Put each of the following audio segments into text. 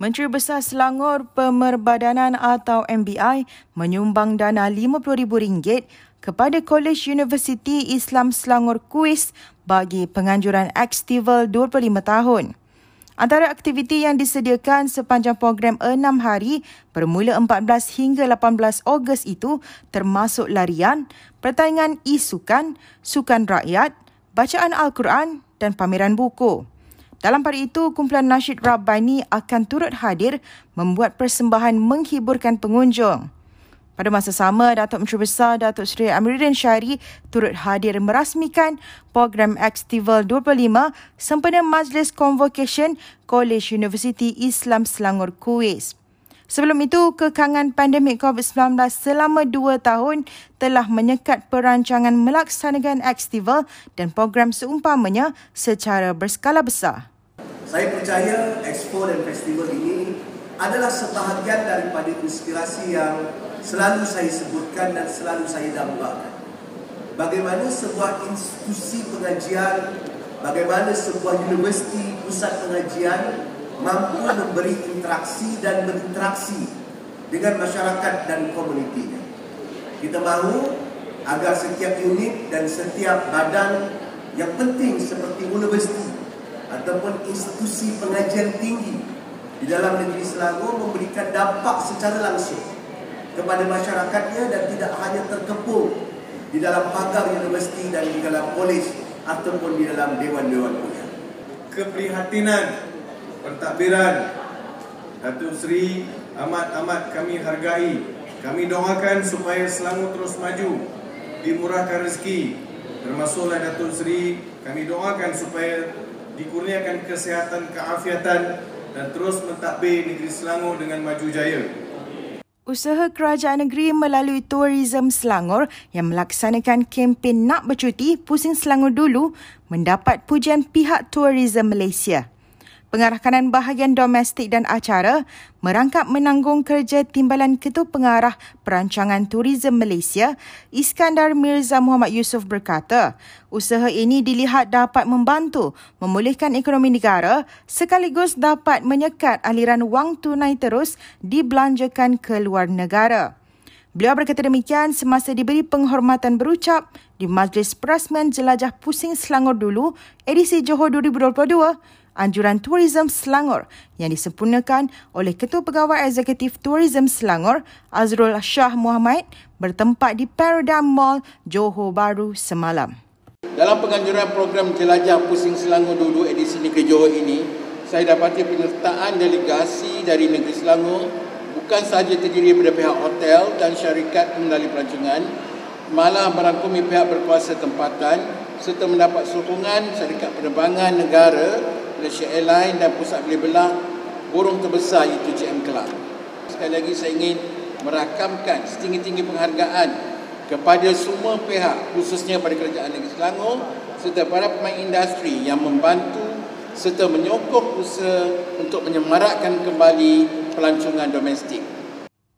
Menteri Besar Selangor Pemerbadanan atau MBI menyumbang dana RM50,000 kepada Kolej Universiti Islam Selangor Kuis bagi penganjuran Xtival 25 tahun. Antara aktiviti yang disediakan sepanjang program 6 hari bermula 14 hingga 18 Ogos itu termasuk larian, pertandingan e-sukan, sukan rakyat, bacaan Al-Quran dan pameran buku. Dalam pada itu, kumpulan nasyid Rabbani akan turut hadir membuat persembahan menghiburkan pengunjung. Pada masa sama, Datuk Menteri Besar Datuk Seri Amiruddin Syari turut hadir merasmikan program Xtival 25 sempena Majlis Convocation College Universiti Islam Selangor Kuwait. Sebelum itu, kekangan pandemik COVID-19 selama dua tahun telah menyekat perancangan melaksanakan Xtival dan program seumpamanya secara berskala besar. Saya percaya Expo dan festival ini adalah sebahagian daripada inspirasi yang selalu saya sebutkan dan selalu saya dambakan. Bagaimana sebuah institusi pengajian, bagaimana sebuah universiti pusat pengajian mampu memberi interaksi dan berinteraksi dengan masyarakat dan komunitinya. Kita mahu agar setiap unit dan setiap badan yang penting seperti universiti ataupun institusi pengajian tinggi di dalam negeri Selangor memberikan dampak secara langsung kepada masyarakatnya dan tidak hanya terkepung di dalam pagar universiti dan di dalam polis ataupun di dalam dewan-dewan kuliah. Keprihatinan pentadbiran Datuk Seri amat-amat kami hargai. Kami doakan supaya Selangor terus maju, dimurahkan rezeki. Termasuklah Datuk Seri, kami doakan supaya dikurniakan kesihatan, keafiatan dan terus mentadbir negeri Selangor dengan maju jaya. Usaha kerajaan negeri melalui Tourism Selangor yang melaksanakan kempen Nak Bercuti Pusing Selangor Dulu mendapat pujian pihak Tourism Malaysia. Pengarah kanan bahagian domestik dan acara merangkap menanggung kerja timbalan Ketua Pengarah Perancangan Tourism Malaysia, Iskandar Mirza Muhammad Yusof berkata, usaha ini dilihat dapat membantu memulihkan ekonomi negara sekaligus dapat menyekat aliran wang tunai terus dibelanjakan ke luar negara. Beliau berkata demikian semasa diberi penghormatan berucap di Majlis Perasmian Jelajah Pusing Selangor dulu edisi Johor 2022 anjuran Tourism Selangor yang disempurnakan oleh Ketua Pegawai Eksekutif Tourism Selangor Azrul Shah Muhammad bertempat di Paradigm Mall Johor Bahru semalam. Dalam penganjuran program Jelajah Pusing Selangor dulu edisi Negeri Johor ini, saya dapati penyertaan delegasi dari Negeri Selangor bukan sahaja terdiri daripada pihak hotel dan syarikat pengendali pelancongan, malah merangkumi pihak berkuasa tempatan serta mendapat sokongan syarikat penerbangan negara Malaysia Airlines dan pusat beli belah burung terbesar iaitu GM Club. Sekali lagi saya ingin merakamkan setinggi-tinggi penghargaan kepada semua pihak khususnya pada kerajaan negeri Selangor serta para pemain industri yang membantu serta menyokong usaha untuk menyemarakkan kembali pelancongan domestik.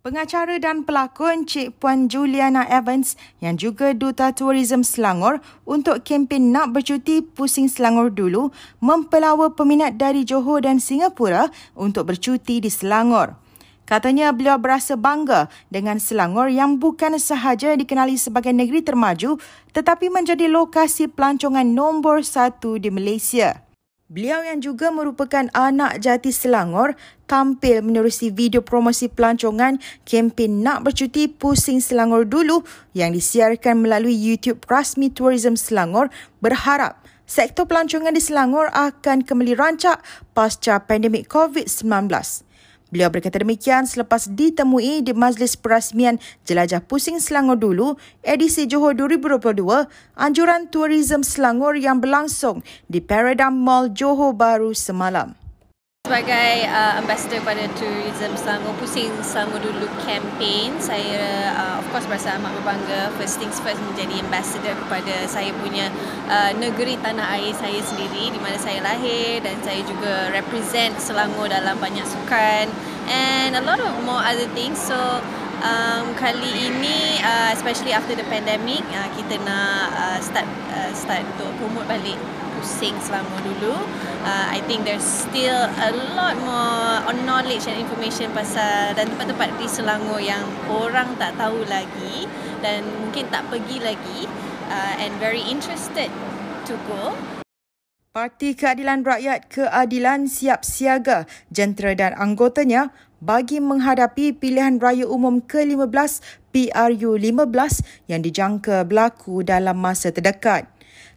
Pengacara dan pelakon Cik Puan Juliana Evans yang juga Duta Tourism Selangor untuk kempen Nak Bercuti Pusing Selangor dulu mempelawa peminat dari Johor dan Singapura untuk bercuti di Selangor. Katanya beliau berasa bangga dengan Selangor yang bukan sahaja dikenali sebagai negeri termaju tetapi menjadi lokasi pelancongan nombor satu di Malaysia. Beliau yang juga merupakan anak jati Selangor tampil menerusi video promosi pelancongan kempen Nak Bercuti Pusing Selangor Dulu yang disiarkan melalui YouTube rasmi Tourism Selangor berharap sektor pelancongan di Selangor akan kembali rancak pasca pandemik COVID-19. Beliau berkata demikian selepas ditemui di Majlis Perasmian Jelajah Pusing Selangor dulu, edisi Johor 2022, anjuran Tourism Selangor yang berlangsung di Paradigm Mall Johor Bahru semalam. Sebagai uh, ambassador pada Tourism Selangor, Pusing Selangor Dulu campaign, saya uh, of course berasa amat berbangga first things first menjadi ambassador kepada saya punya uh, negeri tanah air saya sendiri di mana saya lahir dan saya juga represent Selangor dalam banyak sukan and a lot of more other things. So um, kali ini uh, especially after the pandemic uh, kita nak uh, start uh, start untuk promote balik pusing Selangor dulu. Uh, I think there's still a lot more knowledge and information pasal dan tempat-tempat di Selangor yang orang tak tahu lagi dan mungkin tak pergi lagi uh, and very interested to go. Parti Keadilan Rakyat Keadilan siap siaga jentera dan anggotanya bagi menghadapi pilihan raya umum ke-15 PRU 15 yang dijangka berlaku dalam masa terdekat.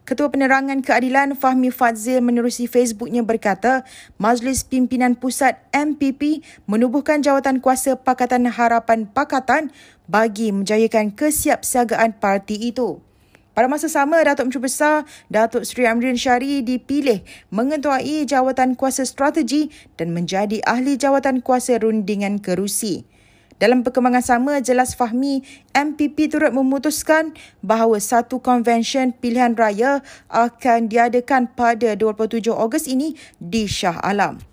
Ketua Penerangan Keadilan Fahmi Fadzil menerusi Facebooknya berkata, Majlis Pimpinan Pusat MPP menubuhkan jawatan kuasa Pakatan Harapan Pakatan bagi menjayakan kesiapsiagaan parti itu. Pada masa sama, Datuk Menteri Besar Datuk Seri Amrin Syari dipilih mengetuai jawatan kuasa strategi dan menjadi ahli jawatan kuasa rundingan kerusi. Dalam perkembangan sama, jelas Fahmi, MPP turut memutuskan bahawa satu konvensyen pilihan raya akan diadakan pada 27 Ogos ini di Shah Alam.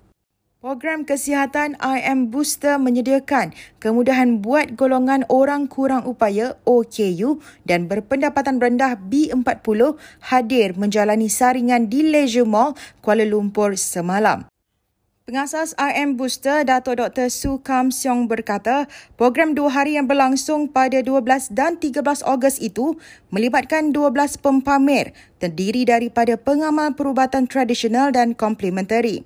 Program kesihatan IM Booster menyediakan kemudahan buat golongan orang kurang upaya OKU dan berpendapatan rendah B40 hadir menjalani saringan di Leisure Mall Kuala Lumpur semalam. Pengasas IM Booster, Dato' Dr. Su Kam Siong berkata, program dua hari yang berlangsung pada 12 dan 13 Ogos itu melibatkan 12 pempamer terdiri daripada pengamal perubatan tradisional dan komplementari.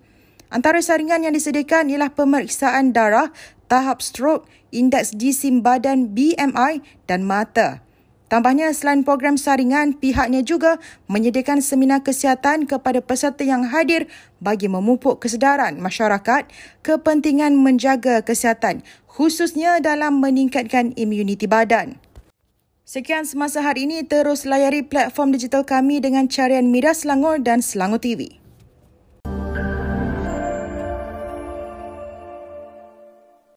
Antara saringan yang disediakan ialah pemeriksaan darah, tahap strok, indeks jisim badan BMI dan mata. Tambahnya, selain program saringan, pihaknya juga menyediakan seminar kesihatan kepada peserta yang hadir bagi memupuk kesedaran masyarakat kepentingan menjaga kesihatan, khususnya dalam meningkatkan imuniti badan. Sekian semasa hari ini, terus layari platform digital kami dengan carian Mira Selangor dan Selangor TV.